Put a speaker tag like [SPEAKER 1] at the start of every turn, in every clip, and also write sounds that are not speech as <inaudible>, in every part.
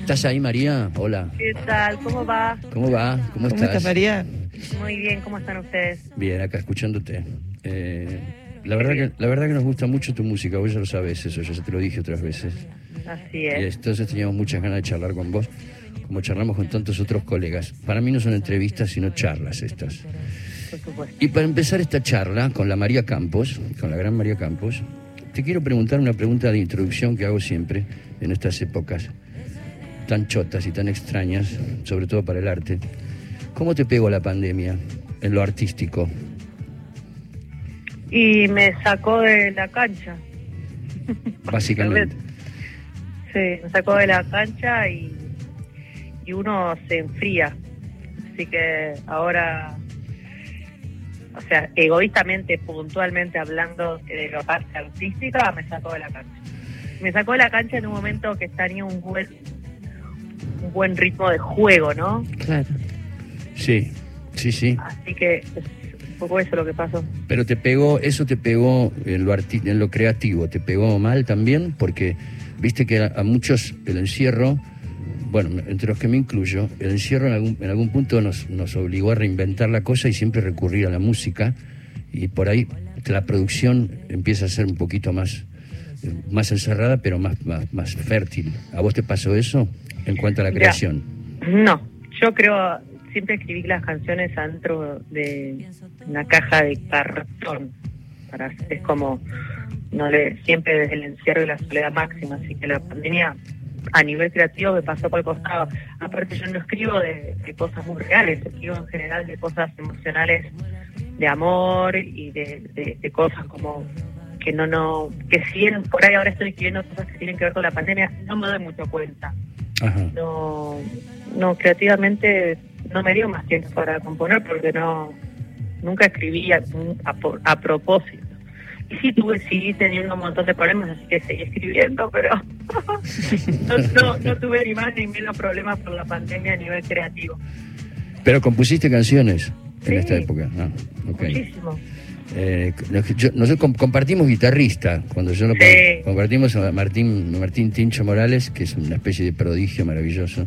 [SPEAKER 1] ¿Estás ahí, María? Hola.
[SPEAKER 2] ¿Qué tal? ¿Cómo va?
[SPEAKER 1] ¿Cómo va? ¿Cómo,
[SPEAKER 3] ¿Cómo estás, María?
[SPEAKER 2] Muy bien, ¿cómo están ustedes?
[SPEAKER 1] Bien, acá escuchándote. Eh, la, verdad que, la verdad que nos gusta mucho tu música, vos ya lo sabes eso, ya te lo dije otras veces.
[SPEAKER 2] Así
[SPEAKER 1] Y
[SPEAKER 2] es.
[SPEAKER 1] entonces teníamos muchas ganas de charlar con vos, como charlamos con tantos otros colegas. Para mí no son entrevistas, sino charlas estas.
[SPEAKER 2] Por supuesto.
[SPEAKER 1] Y para empezar esta charla con la María Campos, con la gran María Campos, te quiero preguntar una pregunta de introducción que hago siempre en estas épocas tan chotas y tan extrañas, sobre todo para el arte. ¿Cómo te pegó la pandemia en lo artístico?
[SPEAKER 2] Y me sacó de la cancha.
[SPEAKER 1] Básicamente. <laughs>
[SPEAKER 2] Sí, me sacó de la cancha y, y uno se enfría. Así que ahora, o sea, egoístamente, puntualmente hablando de la parte artística, me sacó de la cancha. Me sacó de la cancha en un momento que tenía un buen, un buen ritmo de juego, ¿no?
[SPEAKER 3] Claro.
[SPEAKER 1] Sí, sí, sí.
[SPEAKER 2] Así que es un poco eso lo que pasó.
[SPEAKER 1] Pero te pegó, eso te pegó en lo, arti- en lo creativo, te pegó mal también, porque viste que a, a muchos el encierro, bueno, entre los que me incluyo, el encierro en algún, en algún punto nos, nos obligó a reinventar la cosa y siempre recurrir a la música, y por ahí la producción empieza a ser un poquito más, más encerrada, pero más, más, más fértil. ¿A vos te pasó eso en cuanto a la
[SPEAKER 2] Ya.
[SPEAKER 1] creación?
[SPEAKER 2] No, yo creo, siempre escribí las canciones adentro de una caja de cartón. Para, es como, no le, siempre desde el encierro y la soledad máxima, así que la pandemia a nivel creativo me pasó por el costado. Aparte yo no escribo de, de cosas muy reales, escribo en general de cosas emocionales, de amor y de, de- de cosas como que no, no, que si bien por ahí ahora estoy escribiendo cosas que tienen que ver con la pandemia, no me doy mucho cuenta
[SPEAKER 1] Ajá.
[SPEAKER 2] no, no creativamente no me dio más tiempo para componer porque no nunca escribí a, a a propósito. Y sí tuve, sí teniendo un montón de problemas, así que seguí escribiendo, pero <laughs> no, no, no tuve ni más ni menos problemas por la pandemia a nivel creativo.
[SPEAKER 1] Pero compusiste canciones en
[SPEAKER 2] Sí.
[SPEAKER 1] esta época. Ah.
[SPEAKER 2] Muchísimo.
[SPEAKER 1] Eh, yo- nosotros com- compartimos guitarrista, cuando yo lo
[SPEAKER 2] Sí.
[SPEAKER 1] compartimos a Martín, Martín Tincho Morales, que es una especie de prodigio maravilloso.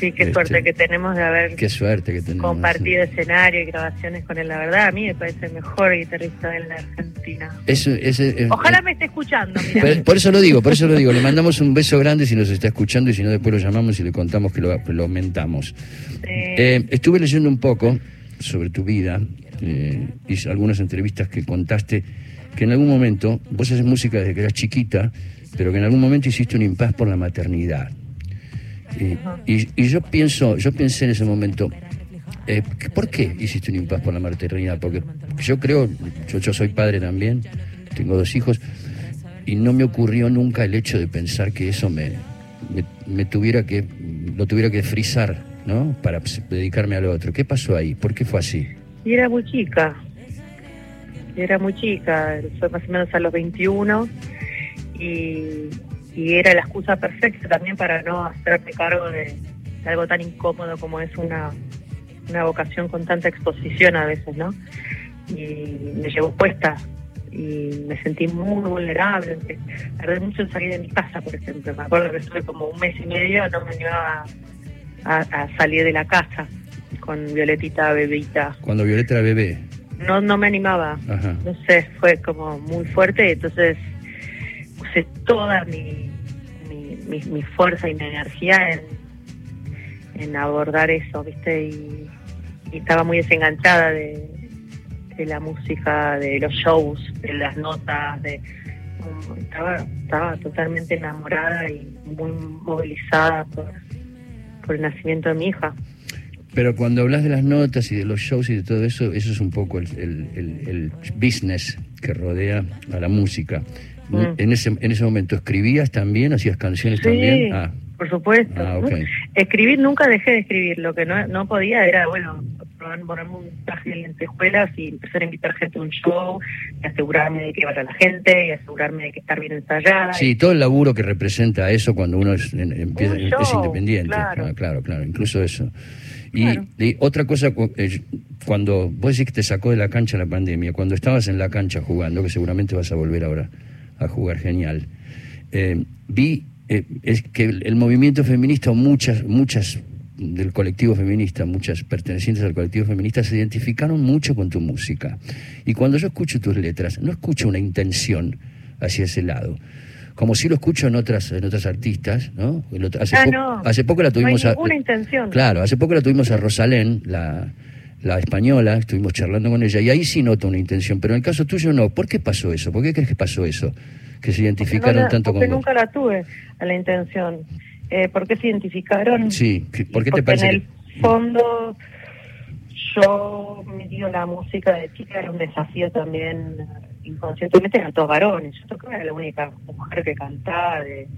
[SPEAKER 2] Sí, qué
[SPEAKER 1] Este,
[SPEAKER 2] suerte que tenemos de haber
[SPEAKER 1] Qué suerte que tenemos.
[SPEAKER 2] compartido escenario y grabaciones con él. La verdad, a mí me parece el mejor guitarrista de la Argentina.
[SPEAKER 1] Eso, ese- eh,
[SPEAKER 2] Ojalá
[SPEAKER 1] eh,
[SPEAKER 2] me esté escuchando,
[SPEAKER 1] por, por eso lo digo, por eso lo digo. Le mandamos un beso grande si nos está escuchando y si no después lo llamamos y le contamos que lo, lo aumentamos.
[SPEAKER 2] Sí.
[SPEAKER 1] Eh, estuve leyendo un poco sobre tu vida eh, y algunas entrevistas que contaste que en algún momento, vos haces música desde que eras chiquita, pero que en algún momento hiciste un impas por la maternidad. Y, y- y yo pienso, yo pensé en ese momento, eh, ¿por qué hiciste un impas por la maternidad? Porque yo creo, yo, yo soy padre también, tengo dos hijos, y no me ocurrió nunca el hecho de pensar que eso me, me, me tuviera que, lo tuviera que frizar, ¿no? Para pues, dedicarme al otro. ¿Qué pasó ahí? ¿Por qué fue así?
[SPEAKER 2] Y era muy chica. Era muy chica, fue más o menos a los 21 y, era la excusa perfecta también para no hacerme cargo de, de algo tan incómodo como es una, una vocación con tanta exposición a veces, ¿no? Y me llevó puesta y me sentí muy vulnerable. Tardé mucho en salir de mi casa, por ejemplo. Me acuerdo que estuve como un mes y medio, no me animaba a, a salir de la casa con Violetita bebita
[SPEAKER 1] Cuando Violeta era bebé.
[SPEAKER 2] no no me animaba
[SPEAKER 1] Ajá.
[SPEAKER 2] no sé fue como muy fuerte entonces puse toda mi mi, mi, mi fuerza y mi energía en, en abordar eso viste y, y estaba muy desenganchada de, de la música de los shows de las notas de estaba estaba totalmente enamorada y muy movilizada por por el nacimiento de mi hija
[SPEAKER 1] Pero cuando hablas de las notas y de los shows y de todo eso, eso es un poco el, el- el- el business que rodea a la música.
[SPEAKER 2] Mm.
[SPEAKER 1] En, ese, en ese momento, ¿escribías también? ¿Hacías canciones
[SPEAKER 2] Sí,
[SPEAKER 1] también? Ah,
[SPEAKER 2] por supuesto.
[SPEAKER 1] Ah.
[SPEAKER 2] Escribir nunca dejé de escribir. Lo que no, no podía era, bueno, ponerme un traje de lentejuelas y empezar a invitar gente a un show, y asegurarme de que vaya la gente, y asegurarme de que estar bien ensayada.
[SPEAKER 1] sí, todo el laburo que representa eso cuando uno es, empieza,
[SPEAKER 2] Un
[SPEAKER 1] es
[SPEAKER 2] show,
[SPEAKER 1] independiente.
[SPEAKER 2] claro.
[SPEAKER 1] Ah, claro, claro, incluso eso. Y,
[SPEAKER 2] Claro.
[SPEAKER 1] y otra cosa, eh, cuando vos decís que te sacó de la cancha la pandemia, cuando estabas en la cancha jugando, que seguramente vas a volver ahora a jugar genial, eh, vi eh, es que el, el movimiento feminista muchas, muchas del colectivo feminista, muchas pertenecientes al colectivo feminista, se identificaron mucho con tu música. Y cuando yo escucho tus letras, no escucho una intención hacia ese lado. Como si lo escucho en otras, en otras artistas, ¿no? Hace,
[SPEAKER 2] Ah,
[SPEAKER 1] po-
[SPEAKER 2] no.
[SPEAKER 1] hace poco la tuvimos
[SPEAKER 2] no hay
[SPEAKER 1] a-
[SPEAKER 2] ninguna intención.
[SPEAKER 1] Claro, hace poco la tuvimos a Rosalén, la, la española, estuvimos charlando con ella, y ahí sí noto una intención, pero en el caso tuyo no. ¿Por qué pasó eso? ¿Por qué crees que pasó eso? Que se identificaron
[SPEAKER 2] no la-
[SPEAKER 1] tanto con
[SPEAKER 2] porque
[SPEAKER 1] vos.
[SPEAKER 2] nunca la tuve a la intención. Eh, ¿Por qué se identificaron?
[SPEAKER 1] Sí, que- ¿por qué te
[SPEAKER 2] Porque
[SPEAKER 1] parece
[SPEAKER 2] en el
[SPEAKER 1] que-
[SPEAKER 2] fondo yo me dio la música de chica, era un desafío también eh, inconscientemente, eran todos varones. Yo tocaba, era la única mujer que cantaba de,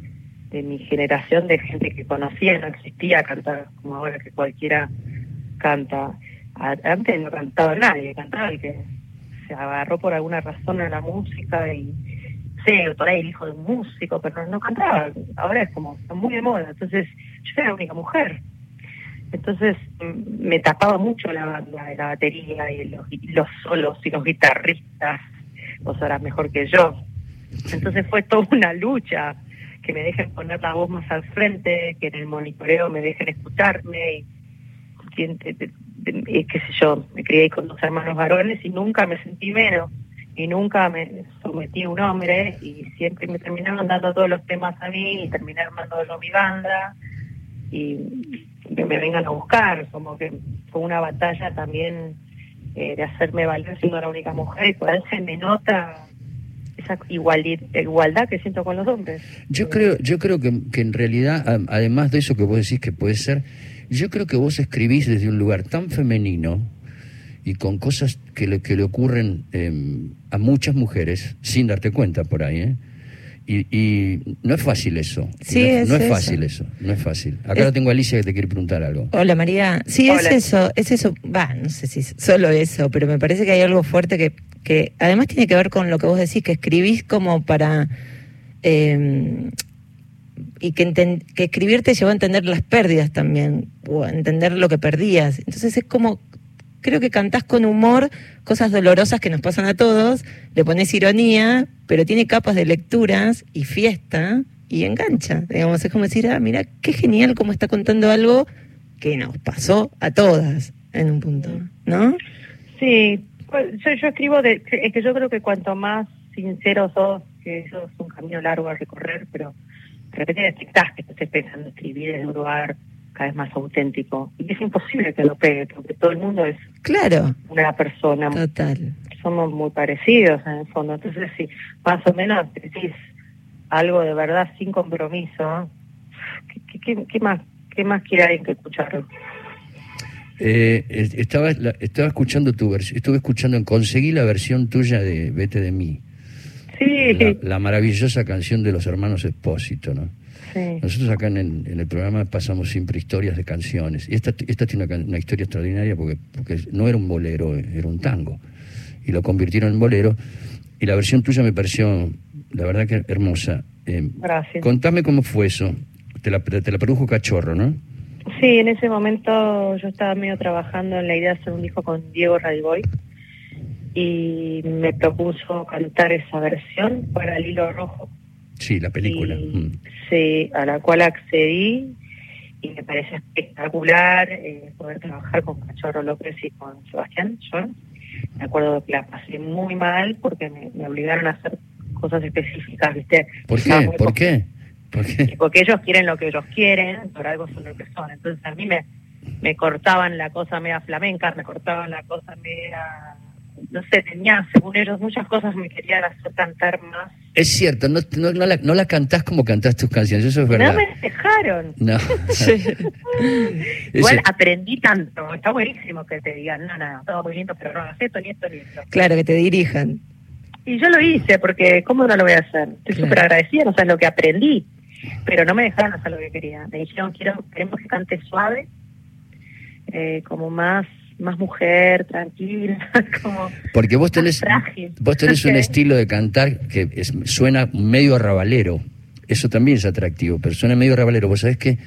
[SPEAKER 2] de mi generación, de gente que conocía, no existía cantar como ahora que cualquiera canta. A- Antes no cantaba nadie, cantaba el que se agarró por alguna razón a la música y sí, por ahí el hijo de un músico, pero no, cantaba. Ahora es como muy de moda. Entonces, yo era la única mujer. Entonces mm, me tapaba mucho la banda la batería y los, y los solos y los guitarristas. Vos sabrás mejor que yo. Entonces fue toda una lucha que me dejen poner la voz más al frente, que en el monitoreo me dejen escucharme y y qué sé yo, me crié con dos hermanos varones y nunca me sentí menos y nunca me sometí a un hombre y siempre me terminaron dando todos los temas a mí y terminé armando yo mi banda y que me vengan a buscar, como que fue una batalla también eh, de hacerme valer siendo la única mujer y por eso se me nota esa igualdad, que siento con los hombres.
[SPEAKER 1] Yo creo, yo creo que, que en realidad, además de eso que vos decís que puede ser, yo creo que vos escribís desde un lugar tan femenino y con cosas que le, que le ocurren eh, a muchas mujeres, sin darte cuenta por ahí, ¿eh? Y, y no es fácil eso.
[SPEAKER 3] Sí,
[SPEAKER 1] no,
[SPEAKER 3] es
[SPEAKER 1] no es
[SPEAKER 3] eso.
[SPEAKER 1] fácil eso, no es fácil. Acá
[SPEAKER 3] Es-
[SPEAKER 1] lo tengo a Alicia que te quiere preguntar algo.
[SPEAKER 3] Hola María, sí es eso, es eso, va, no sé si es solo eso, pero me parece que hay algo fuerte que, que además tiene que ver con lo que vos decís, que escribís como para... eh, y que, enten- que escribir te llevó a entender las pérdidas también, o a entender lo que perdías. Entonces es como, creo que cantás con humor cosas dolorosas que nos pasan a todos, le pones ironía, pero tiene capas de lecturas y fiesta y engancha. Digamos, es como decir, ah, mira, qué genial cómo está contando algo que nos pasó a todas en un punto, ¿no?
[SPEAKER 2] Sí, pues, yo, escribo, de, es que yo creo que cuanto más sincero sos, que eso es un camino largo a recorrer, pero de repente detectás que te estés pensando escribir en un lugar cada vez más auténtico. Y es imposible que lo pegue, porque todo el mundo es
[SPEAKER 3] Claro,
[SPEAKER 2] una persona,
[SPEAKER 3] total.
[SPEAKER 2] somos muy parecidos en el fondo. Entonces, si más o menos decís algo de verdad sin compromiso, ¿qué, qué- qué- qué más, qué más quiere alguien que escucharlo?
[SPEAKER 1] Eh, es- estaba, estaba escuchando tu versión, estuve escuchando, conseguí la versión tuya de Vete de mí,
[SPEAKER 2] Sí,
[SPEAKER 1] la, la maravillosa canción de los hermanos Espósito, ¿no?
[SPEAKER 2] Sí.
[SPEAKER 1] Nosotros acá en el, en el programa pasamos siempre historias de canciones. Y esta, esta tiene una historia extraordinaria porque, porque no era un bolero, era un tango. Y lo convirtieron en bolero. Y la versión tuya me pareció, la verdad que hermosa. Eh,
[SPEAKER 2] Gracias.
[SPEAKER 1] contame cómo fue eso. Te la, te la produjo Cachorro, ¿no?
[SPEAKER 2] Sí, en ese momento yo estaba medio trabajando en la idea de hacer un disco con Diego Radiboy y me propuso cantar esa versión para el hilo rojo.
[SPEAKER 1] Sí, la película.
[SPEAKER 2] Y,
[SPEAKER 1] Mm.
[SPEAKER 2] A la cual accedí y me parece espectacular eh, poder trabajar con Cachorro López y con Sebastián. Yo me acuerdo que la pasé muy mal porque me, me obligaron a hacer cosas específicas, ¿viste?
[SPEAKER 1] ¿Por qué?
[SPEAKER 2] muy
[SPEAKER 1] ¿Por qué? ¿Por qué?
[SPEAKER 2] porque ellos quieren lo que ellos quieren, por algo son lo que son. Entonces a mí me, me cortaban la cosa media flamenca, me cortaban la cosa media, no sé, tenían según ellos muchas cosas me querían hacer cantar más.
[SPEAKER 1] Es cierto, no, no, no la, no la cantás como cantás tus canciones, eso es
[SPEAKER 2] No
[SPEAKER 1] verdad.
[SPEAKER 2] me dejaron.
[SPEAKER 1] No. <laughs>
[SPEAKER 2] Igual
[SPEAKER 1] Ese-
[SPEAKER 2] aprendí tanto, está buenísimo que te digan, no, no, todo muy lindo, pero no hagas esto, ni esto, ni esto.
[SPEAKER 3] Claro, que te dirijan.
[SPEAKER 2] Y yo lo hice, porque ¿cómo no lo voy a hacer? Estoy
[SPEAKER 3] Claro.
[SPEAKER 2] súper agradecida, no sabes lo que aprendí. Pero no me dejaron hacer lo que quería. Me dijeron, quiero, queremos que cante suave, eh, como más más mujer, tranquila, <laughs> como
[SPEAKER 1] Porque vos tenés,
[SPEAKER 2] frágil.
[SPEAKER 1] vos tenés un estilo de cantar que es- suena medio arrabalero. eso también es atractivo, pero suena medio rabalero. Vos sabés que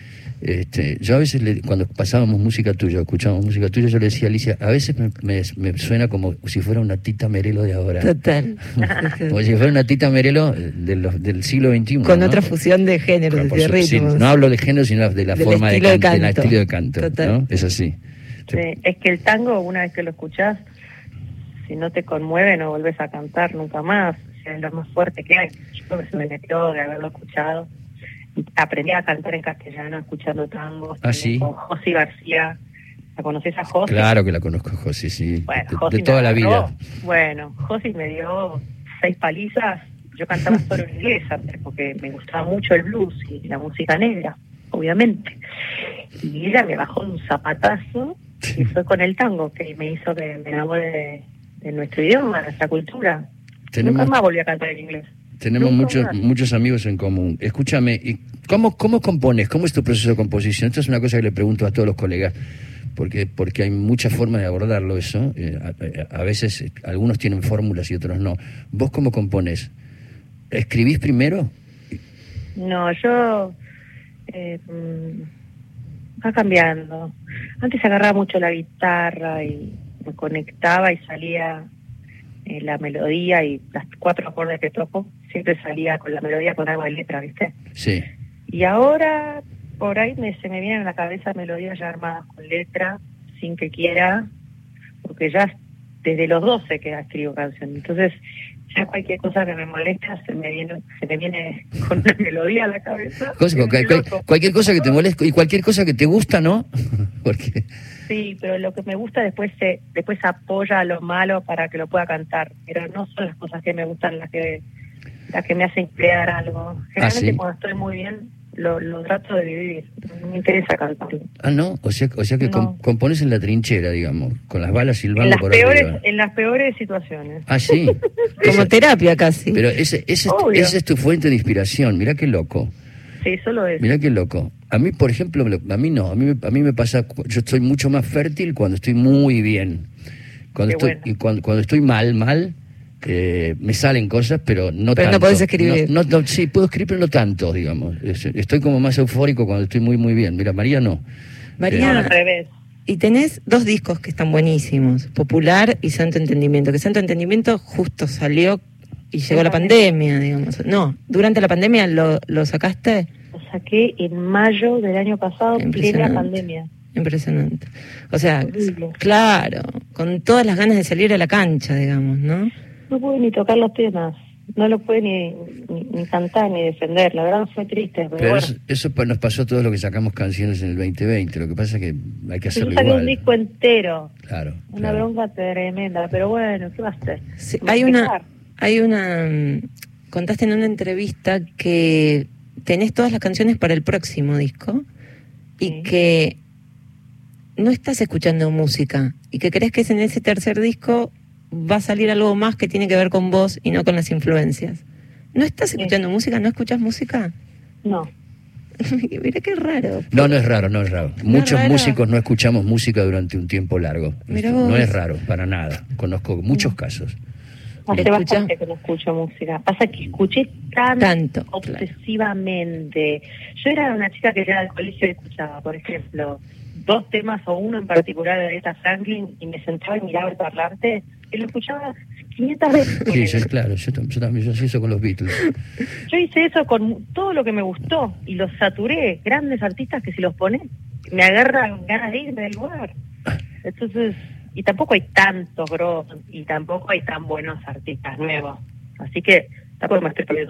[SPEAKER 1] este, yo a veces, le- cuando pasábamos música tuya, escuchábamos música tuya, yo le decía a Alicia, a veces me, me- me suena como si fuera una tita Merelo de ahora.
[SPEAKER 3] Total. <laughs>
[SPEAKER 1] Como si fuera una tita Merelo eh, de los- del siglo XXI.
[SPEAKER 3] Con
[SPEAKER 1] ¿no?
[SPEAKER 3] otra fusión de géneros,
[SPEAKER 1] Por
[SPEAKER 3] de
[SPEAKER 1] sí, no hablo de género, sino de la
[SPEAKER 3] Del
[SPEAKER 1] forma de,
[SPEAKER 3] de
[SPEAKER 1] can- del
[SPEAKER 3] canto.
[SPEAKER 1] estilo de canto.
[SPEAKER 3] Total.
[SPEAKER 1] ¿no? Es así.
[SPEAKER 2] Sí, es que el tango, una vez que lo escuchás, si no te conmueve, no volvés a cantar nunca más. O sea, es lo más fuerte que hay. Yo que se me metió de haberlo escuchado. Aprendí a cantar en castellano escuchando tango.
[SPEAKER 1] Ah, ¿sí?
[SPEAKER 2] Con José García. ¿La conoces a José?
[SPEAKER 1] Claro que la conozco, José, sí.
[SPEAKER 2] Bueno,
[SPEAKER 1] de,
[SPEAKER 2] José
[SPEAKER 1] de
[SPEAKER 2] me
[SPEAKER 1] toda la vida.
[SPEAKER 2] Bueno, José me dio seis palizas. Yo cantaba <laughs> solo en inglés antes porque me gustaba mucho el blues y la música negra, obviamente. Y ella me bajó un zapatazo y fue con el tango que me hizo que me enamore de, de nuestro idioma, de nuestra cultura.
[SPEAKER 1] Tenemos-
[SPEAKER 2] Nunca más volví a cantar en inglés.
[SPEAKER 1] Tenemos
[SPEAKER 2] Nunca
[SPEAKER 1] muchos
[SPEAKER 2] más.
[SPEAKER 1] muchos amigos en común. Escúchame, ¿y cómo, ¿cómo compones? ¿Cómo es tu proceso de composición? Esto es una cosa que le pregunto a todos los colegas, porque, porque hay muchas formas de abordarlo eso. Eh, a, a- veces eh, algunos tienen fórmulas y otros no. ¿Vos cómo compones? ¿Escribís primero?
[SPEAKER 2] No, yo eh, va cambiando. Antes agarraba mucho la guitarra y me conectaba y salía eh, la melodía y las cuatro acordes que toco, siempre salía con la melodía con algo de letra, ¿viste?
[SPEAKER 1] Sí.
[SPEAKER 2] Y ahora por ahí me, se me vienen a la cabeza melodías ya armadas con letra, sin que quiera, porque ya desde los 12 que escribo canciones. Entonces, ya cualquier cosa que me molesta se me viene, se me viene <laughs> con una melodía a la cabeza.
[SPEAKER 1] Cosa- cual- cual- cualquier cosa que te moleste y cualquier cosa que te gusta, ¿no? <laughs> porque
[SPEAKER 2] Sí, pero lo que me gusta después se después apoya a lo malo para que lo pueda cantar. Pero no son las cosas que me gustan las que las que me hacen crear algo. Generalmente
[SPEAKER 1] sí?
[SPEAKER 2] cuando estoy muy bien lo, lo trato de vivir. No me interesa cantarlo.
[SPEAKER 1] Ah, no, o sea, o sea que
[SPEAKER 2] No.
[SPEAKER 1] com- compones en la trinchera, digamos, con las balas
[SPEAKER 2] En
[SPEAKER 1] silbando
[SPEAKER 2] las
[SPEAKER 1] por
[SPEAKER 2] peores
[SPEAKER 1] arriba.
[SPEAKER 2] en las peores situaciones.
[SPEAKER 1] Ah, sí. <laughs>
[SPEAKER 3] Como terapia casi.
[SPEAKER 1] pero ese, ese, es,
[SPEAKER 2] Obvio.
[SPEAKER 1] esa es tu fuente de inspiración, mirá qué loco.
[SPEAKER 2] Sí, solo eso.
[SPEAKER 1] Mirá qué loco. A mí, por ejemplo, me lo- a mí no, a mí, me- a mí me pasa, yo estoy mucho más fértil cuando estoy muy bien. Cuando
[SPEAKER 2] Qué
[SPEAKER 1] estoy,
[SPEAKER 2] bueno.
[SPEAKER 1] y cuando, cuando estoy mal, mal, eh, me salen cosas, pero no
[SPEAKER 3] Pero no
[SPEAKER 1] tanto.
[SPEAKER 3] podés escribir.
[SPEAKER 1] No, no, no, sí, puedo escribir, pero no tanto, digamos. Es- Estoy como más eufórico cuando estoy muy, muy bien. Mira, María no.
[SPEAKER 3] María,
[SPEAKER 2] No, al revés.
[SPEAKER 3] Y tenés dos discos que están buenísimos, Popular y Santo Entendimiento, que Santo Entendimiento justo salió y llegó la pandemia, digamos. No, durante la pandemia lo, lo sacaste,
[SPEAKER 2] Lo saqué en mayo del año pasado, plena pandemia.
[SPEAKER 3] impresionante. O sea,
[SPEAKER 2] Horrible.
[SPEAKER 3] claro, con todas las ganas de salir a la cancha, digamos, ¿no?
[SPEAKER 2] No pude ni tocar los temas. No lo pude ni, ni, ni cantar ni defender. La verdad fue triste. Pero,
[SPEAKER 1] Pero
[SPEAKER 2] bueno.
[SPEAKER 1] eso, eso nos pasó a todos los que sacamos canciones en el 2020. Lo que pasa es que hay que
[SPEAKER 2] Yo
[SPEAKER 1] hacerlo
[SPEAKER 2] saqué
[SPEAKER 1] igual.
[SPEAKER 2] un disco entero.
[SPEAKER 1] Claro.
[SPEAKER 2] Una
[SPEAKER 1] claro.
[SPEAKER 2] bronca tremenda. Pero bueno, ¿qué va a hacer?
[SPEAKER 3] Sí, hay una, hay una, mm, contaste en una entrevista que tenés todas las canciones para el próximo disco y
[SPEAKER 2] Sí.
[SPEAKER 3] que no estás escuchando música y que crees que en ese tercer disco va a salir algo más que tiene que ver con vos y no con las influencias. ¿No estás
[SPEAKER 2] Sí.
[SPEAKER 3] escuchando música? ¿No escuchas música?
[SPEAKER 2] No. <laughs>
[SPEAKER 3] Mira qué raro.
[SPEAKER 1] No, no es raro, no es raro.
[SPEAKER 3] ¿No es
[SPEAKER 1] Muchos
[SPEAKER 3] raro?
[SPEAKER 1] músicos no escuchamos música durante un tiempo largo.
[SPEAKER 3] Mira
[SPEAKER 1] no es raro, para nada. Conozco muchos casos.
[SPEAKER 2] Hace
[SPEAKER 3] ¿Escucha?
[SPEAKER 2] bastante que no escucho música. Pasa que escuché tan
[SPEAKER 3] Tanto,
[SPEAKER 2] obsesivamente. Yo era una chica que llegaba al colegio y escuchaba, por ejemplo, dos temas o uno en particular de Aretha Franklin y me sentaba y miraba el parlante lo escuchaba 500 veces.
[SPEAKER 1] Sí, yo, claro, yo, tam- yo también yo hacía eso con los Beatles.
[SPEAKER 2] Yo hice eso con todo lo que me gustó y los saturé. Grandes artistas que si los pones me agarran ganas de irme del lugar. Entonces, y tampoco hay tantos bros y tampoco hay tan buenos artistas nuevos. Así que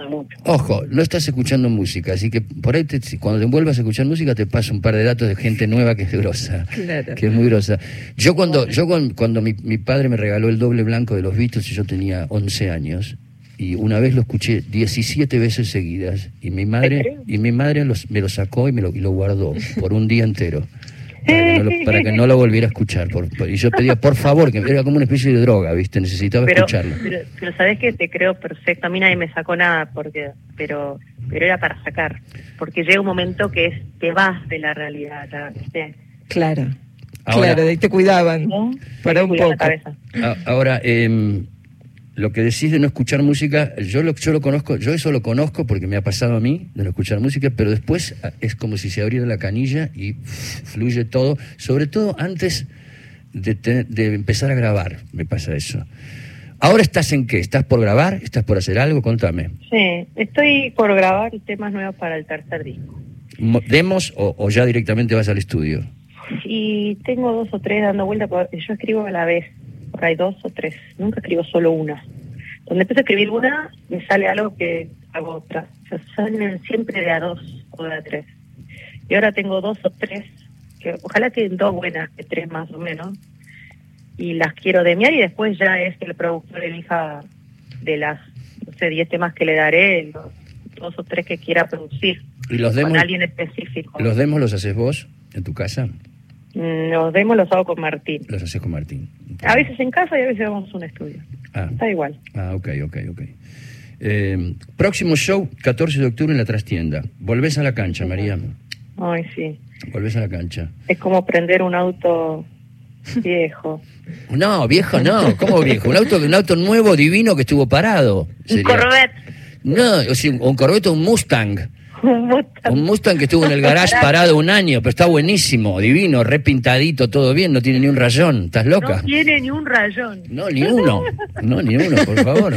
[SPEAKER 2] mucho.
[SPEAKER 1] Ojo, no estás escuchando música, así que por ahí te- si- cuando te vuelvas a escuchar música te paso un par de datos de gente nueva que es grosa.
[SPEAKER 3] Claro.
[SPEAKER 1] Que es muy grosa. Yo cuando, yo cuando, cuando mi, mi padre me regaló el doble blanco de los Beatles y yo tenía 11 años, y una vez lo escuché 17 veces seguidas, y mi madre, y mi madre los- me lo sacó y me lo, y lo guardó por un día entero. Para que, no lo, para que no lo volviera a escuchar. Por- por- y yo pedía, por favor, que era como una especie de droga, ¿viste? Necesitaba
[SPEAKER 2] Pero,
[SPEAKER 1] escucharlo.
[SPEAKER 2] pero, pero sabes que te creo perfecto. A mí nadie me sacó nada, porque pero pero era para sacar. Porque llega un momento que es te vas de la realidad, ¿viste?
[SPEAKER 3] Claro.
[SPEAKER 1] Ahora-
[SPEAKER 3] claro, de ahí te cuidaban.
[SPEAKER 2] ¿No?
[SPEAKER 3] Para un poco.
[SPEAKER 2] cabeza.
[SPEAKER 1] A- Ahora, em, lo que decís de no escuchar música, yo lo, yo lo conozco, yo eso lo conozco porque me ha pasado a mí de no escuchar música, pero después ah, es como si se abriera la canilla y fluye todo, sobre todo antes de, te- de empezar a grabar, me pasa eso. Ahora estás en qué? ¿Estás por grabar? ¿Estás por hacer algo? Contame.
[SPEAKER 2] Sí, estoy por grabar temas nuevos para el tercer disco.
[SPEAKER 1] Mo- ¿Demos o, o ya directamente vas al estudio?
[SPEAKER 2] Y tengo dos o tres dando vuelta, yo escribo a la vez, por ahí dos o tres, nunca escribo solo una. Donde empiezo a escribir una, me sale algo que hago otra. O sea, salen siempre de a dos o de a tres. Y ahora tengo dos o tres, que ojalá que dos buenas, que tres más o menos, y las quiero demiar y después ya es que el productor elija de las, no sé, diez temas que le daré, los dos o tres que quiera producir,
[SPEAKER 1] ¿Y los
[SPEAKER 2] con
[SPEAKER 1] demos,
[SPEAKER 2] alguien específico.
[SPEAKER 1] los demos los haces vos en tu casa?
[SPEAKER 2] Mm, Los demos los hago con Martín.
[SPEAKER 1] Los haces con Martín.
[SPEAKER 2] A veces en casa y a veces vamos a un estudio.
[SPEAKER 1] Ah,
[SPEAKER 2] Está igual.
[SPEAKER 1] ah ok, ok, ok. Eh, próximo show, 14 de octubre en la trastienda. Volvés a la cancha, María.
[SPEAKER 2] Ay, sí.
[SPEAKER 1] Volvés a la cancha.
[SPEAKER 2] Es como prender un auto <laughs> viejo.
[SPEAKER 1] No, viejo no. ¿Cómo viejo? Un auto, un auto nuevo, divino, que estuvo parado.
[SPEAKER 2] Un. Corvette.
[SPEAKER 1] No, o sea, un Corvette un Mustang.
[SPEAKER 2] Un <laughs> Mustang.
[SPEAKER 1] Un Mustang que estuvo en el garage parado un año, pero está buenísimo, divino, repintadito, todo bien, no tiene ni un rayón. ¿Estás loca?
[SPEAKER 2] No tiene ni un rayón.
[SPEAKER 1] No, ni uno. No, ni uno, por favor.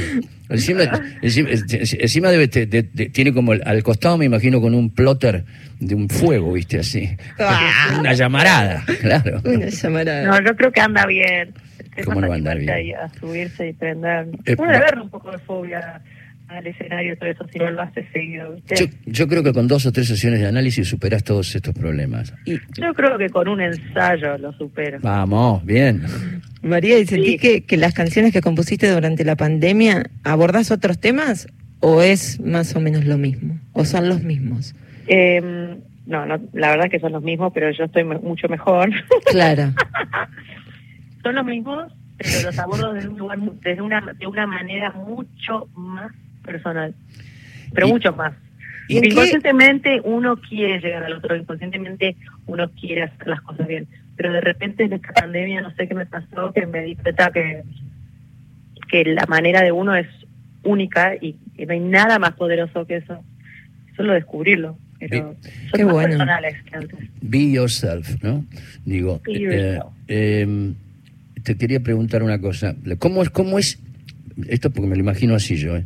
[SPEAKER 1] Encima, encima, encima debe, te- de- de- tiene como el- al costado, me imagino, con un plotter de un fuego, ¿viste? Así.
[SPEAKER 3] Ah.
[SPEAKER 1] Una llamarada, claro.
[SPEAKER 3] Una llamarada.
[SPEAKER 2] No, yo creo que anda bien.
[SPEAKER 1] ¿Cómo no va a andar bien?
[SPEAKER 2] A subirse y prender.
[SPEAKER 1] Eh,
[SPEAKER 2] Puede haber un poco de fobia al escenario, todo eso, si no lo hace seguido.
[SPEAKER 1] Yo, yo creo que con dos o tres sesiones de análisis superás todos estos problemas.
[SPEAKER 3] Y
[SPEAKER 2] Yo creo que con un ensayo lo supero.
[SPEAKER 1] Vamos, bien.
[SPEAKER 3] María, ¿y sentís
[SPEAKER 2] Sí.
[SPEAKER 3] que, que las canciones que compusiste durante la pandemia abordás otros temas o es más o menos lo mismo? ¿O son los mismos?
[SPEAKER 2] Eh, no, no, la verdad que son los mismos, pero yo estoy me- mucho mejor. <laughs>
[SPEAKER 3] Claro.
[SPEAKER 2] son los mismos, pero los abordo desde, un lugar desde una, de una manera mucho más personal. Pero
[SPEAKER 1] Y-
[SPEAKER 2] mucho más.
[SPEAKER 3] ¿y en qué-
[SPEAKER 2] inconscientemente uno quiere llegar al otro, inconscientemente uno quiere hacer las cosas bien. Pero de repente en esta pandemia no sé qué me pasó, que me di cuenta que, que la manera de uno es única y, y no hay nada más poderoso que eso. Solo descubrirlo. Pero son
[SPEAKER 3] Qué
[SPEAKER 2] más
[SPEAKER 3] bueno.
[SPEAKER 2] personales que antes.
[SPEAKER 1] Be yourself, ¿no? Digo,
[SPEAKER 2] Be
[SPEAKER 1] eh, eh, te quería preguntar una cosa. ¿Cómo es, cómo es, esto porque me lo imagino así yo, ¿eh?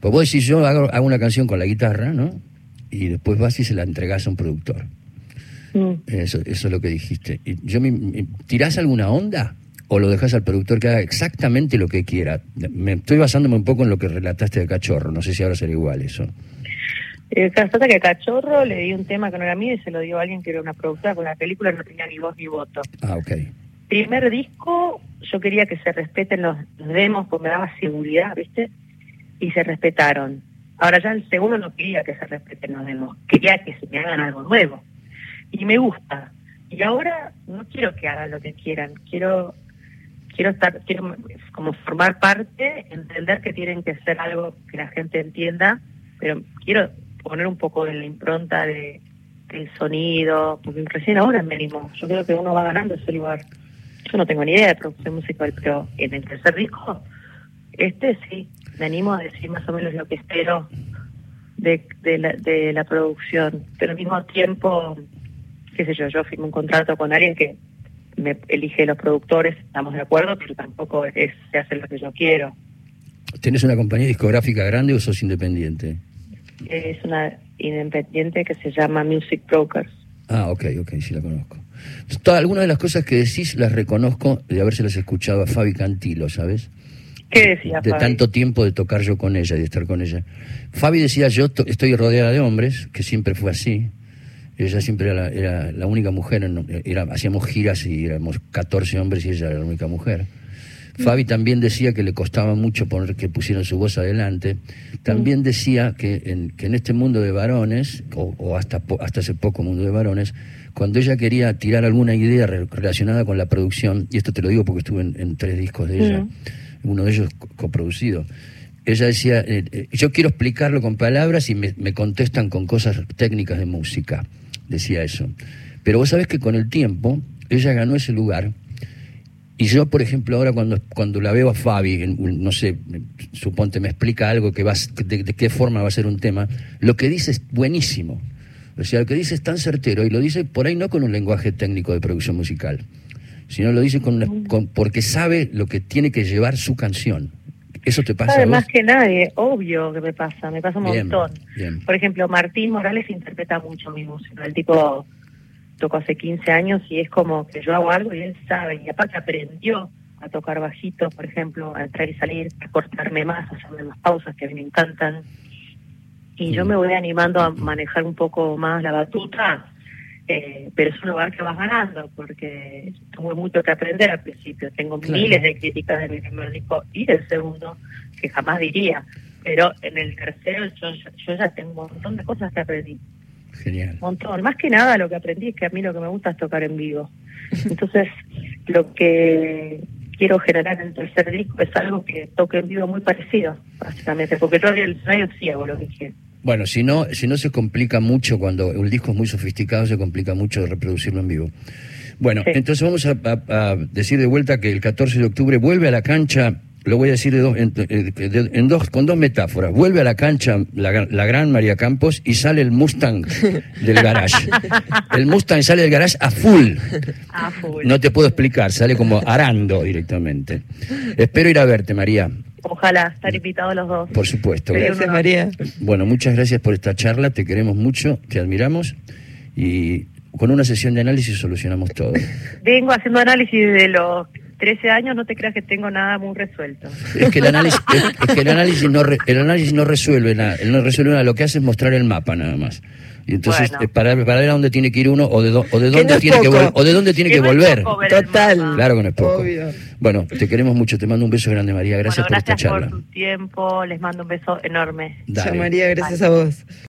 [SPEAKER 1] Pues vos decís, yo hago, hago una canción con la guitarra, ¿no? Y después vas y se la entregás a un productor.
[SPEAKER 2] Mm.
[SPEAKER 1] Eso, eso es lo que dijiste. Y yo me, me- ¿Tirás alguna onda? ¿O lo dejas al productor que haga exactamente lo que quiera? Me estoy basándome un poco en lo que relataste de Cachorro. No sé si ahora será igual eso.
[SPEAKER 2] Eh, pasa que a Cachorro le di un tema que no era mío y se lo dio a alguien que era una productora con la película, no tenía ni voz ni voto.
[SPEAKER 1] Ah, ok.
[SPEAKER 2] Primer disco, yo quería que se respeten los los demos, porque me daba seguridad, ¿viste? Y se respetaron. Ahora ya el segundo no quería que se respeten los demos, quería que se me hagan algo nuevo. Y me gusta. Y ahora no quiero que hagan lo que quieran, quiero quiero estar, quiero como formar parte, entender que tienen que ser algo que la gente entienda, pero quiero poner un poco de la impronta de del sonido, porque recién ahora me animo. Yo creo que uno va ganando ese lugar. Yo no tengo ni idea de producción musical, pero en el tercer disco, este sí, me animo a decir más o menos lo que espero de, de, la, de la producción. Pero al mismo tiempo, qué sé yo, yo firmo un contrato con alguien que me elige los productores, estamos de acuerdo, pero tampoco es se hace lo que yo quiero.
[SPEAKER 1] ¿Tenés una compañía discográfica grande o sos independiente?
[SPEAKER 2] Es una independiente que se llama Music Brokers.
[SPEAKER 1] Ah, ok, ok, sí la conozco. Todas- algunas de las cosas que decís las reconozco de habérselas escuchado a Fabi Cantilo, ¿sabes?
[SPEAKER 2] ¿Qué decía
[SPEAKER 1] de
[SPEAKER 2] Fabi?
[SPEAKER 1] tanto tiempo de tocar yo con ella de estar con ella. Fabi decía, yo to- estoy rodeada de hombres, que siempre fue así. Ella siempre era la, era la única mujer, en- era, hacíamos giras y éramos 14 hombres y ella era la única mujer. Fabi también decía que le costaba mucho poner que pusieran su voz adelante. También decía que en, que en este mundo de varones, o, o hasta, hasta hace poco mundo de varones, cuando ella quería tirar alguna idea re- relacionada con la producción, y esto te lo digo porque estuve en, en tres discos de ella, uno de ellos co- coproducido, ella decía, eh, eh, yo quiero explicarlo con palabras y me, contestan con cosas técnicas de música, decía eso. Pero vos sabés que con el tiempo ella ganó ese lugar Y yo, por ejemplo, ahora cuando, cuando la veo a Fabi, no sé, suponte me explica algo que va, de, de qué forma va a ser un tema, lo que dice es buenísimo. O sea, lo que dice es tan certero y lo dice por ahí no con un lenguaje técnico de producción musical, sino lo dice con una- con- porque sabe lo que tiene que llevar su canción. ¿Eso te pasa
[SPEAKER 2] Sabe más que nadie, obvio que me pasa, me pasa un
[SPEAKER 1] Bien,
[SPEAKER 2] montón.
[SPEAKER 1] bien.
[SPEAKER 2] Por ejemplo, Martín Morales interpreta mucho mi música. El tipo tocó hace 15 años y es como que yo hago algo y él sabe. Y aparte aprendió a tocar bajito, por ejemplo, a entrar y salir, a cortarme más, a hacerme más pausas que a mí me encantan. Y yo
[SPEAKER 1] Mm.
[SPEAKER 2] me voy animando a manejar un poco más la batuta, eh, pero es un lugar que vas ganando, porque tuve mucho que aprender al principio. Tengo
[SPEAKER 1] Claro.
[SPEAKER 2] miles de críticas de mi primer disco y del segundo, que jamás diría. Pero en el tercero yo, yo ya tengo un montón de cosas que aprendí.
[SPEAKER 1] Genial.
[SPEAKER 2] Un montón. Más que nada lo que aprendí es que a mí lo que me gusta es tocar en vivo. <laughs> Entonces, lo que quiero generar en el tercer disco es algo que toque en vivo muy parecido, básicamente, porque yo el radio sí hago lo que quiero.
[SPEAKER 1] Bueno, si no, si no se complica mucho cuando un disco es muy sofisticado, se complica mucho reproducirlo en vivo. Bueno,
[SPEAKER 2] Sí.
[SPEAKER 1] entonces vamos a, a- a decir de vuelta que el 14 de octubre vuelve a la cancha, lo voy a decir de dos, en, eh, de- en dos, con dos metáforas. Vuelve a la cancha la, la gran María Campos y sale el Mustang del garage. <laughs> El Mustang sale del garage a full.
[SPEAKER 2] Ah, full.
[SPEAKER 1] No te puedo explicar, sale como arando directamente. Espero ir a verte, María,
[SPEAKER 2] Ojalá estar invitados los dos.
[SPEAKER 1] por supuesto.
[SPEAKER 3] Gracias, María.
[SPEAKER 1] Bueno, muchas gracias por esta charla, te queremos mucho, te admiramos y con una sesión de análisis solucionamos todo.
[SPEAKER 2] Vengo haciendo análisis de los 13 años, no te creas que tengo nada muy resuelto.
[SPEAKER 1] Es que el análisis, es, es que el análisis no re- el análisis no resuelve nada, no resuelve nada, lo que hace es mostrar el mapa nada más. Y entonces
[SPEAKER 2] Bueno.
[SPEAKER 1] eh, para, para ver a dónde tiene que ir uno o de, do- o de
[SPEAKER 3] Que
[SPEAKER 1] dónde
[SPEAKER 3] no
[SPEAKER 1] tiene que
[SPEAKER 3] poco.
[SPEAKER 1] o de dónde tiene que,
[SPEAKER 2] no
[SPEAKER 1] volver.
[SPEAKER 2] poco
[SPEAKER 3] Total.
[SPEAKER 1] Claro que no es poco.
[SPEAKER 3] Obvio.
[SPEAKER 1] Bueno, te queremos mucho, te mando un beso grande María, gracias
[SPEAKER 2] bueno,
[SPEAKER 1] por esta
[SPEAKER 2] gracias
[SPEAKER 1] charla.
[SPEAKER 2] por tu tiempo, les mando un beso enorme.
[SPEAKER 1] Dale.
[SPEAKER 3] Chao, María, gracias a vos.